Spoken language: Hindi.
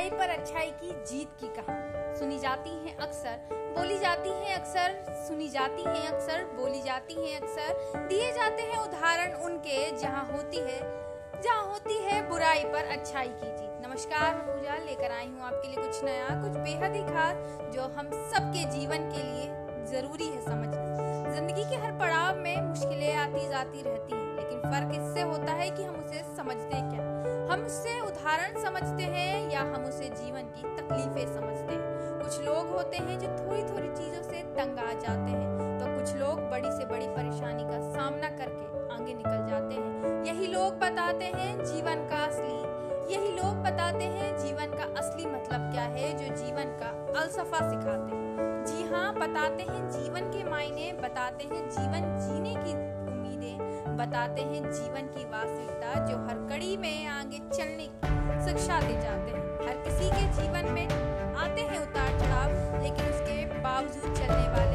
बुराई पर अच्छाई की जीत की कहानी। सुनी जाती है अक्सर, बोली जाती है अक्सर, सुनी जाती है अक्सर, बोली जाती है अक्सर। दिए जाते हैं उदाहरण उनके, जहाँ होती है, जहाँ होती है बुराई पर अच्छाई की जीत। नमस्कार, मैं पूजा लेकर आई हूँ आपके लिए कुछ नया, कुछ बेहद ही खास, जो हम सबके जीवन के लिए ज़रूरी है समझना। ज़िंदगी के हर पड़ाव में मुश्किलें आती जाती रहती हैं, लेकिन फ़र्क इससे होता है कि हम उसे समझते क्या? हम उससे उदाहरण समझते हैं या हम उसे जीवन की तकलीफें समझते हैं। कुछ लोग होते हैं जो थोड़ी थोड़ी चीज़ों से तंग आ जाते हैं तो कुछ लोग बड़ी से बड़ी परेशानी का सामना करके आगे निकल जाते हैं। यही लोग बताते हैं जीवन का असली, यही लोग बताते हैं जीवन का असली मतलब क्या है, जो जीवन का अलसफा सिखाते हैं। जी हाँ बताते हैं जीवन के मायने, बताते हैं जीवन जीने की उम्मीदें, बताते हैं जीवन की वास्तविकता जो हर कड़ी में आगे चलने की शिक्षा दी जाते हैं। हर किसी के जीवन में आते हैं उतार चढ़ाव लेकिन उसके बावजूद चलने वाले